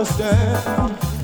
understand.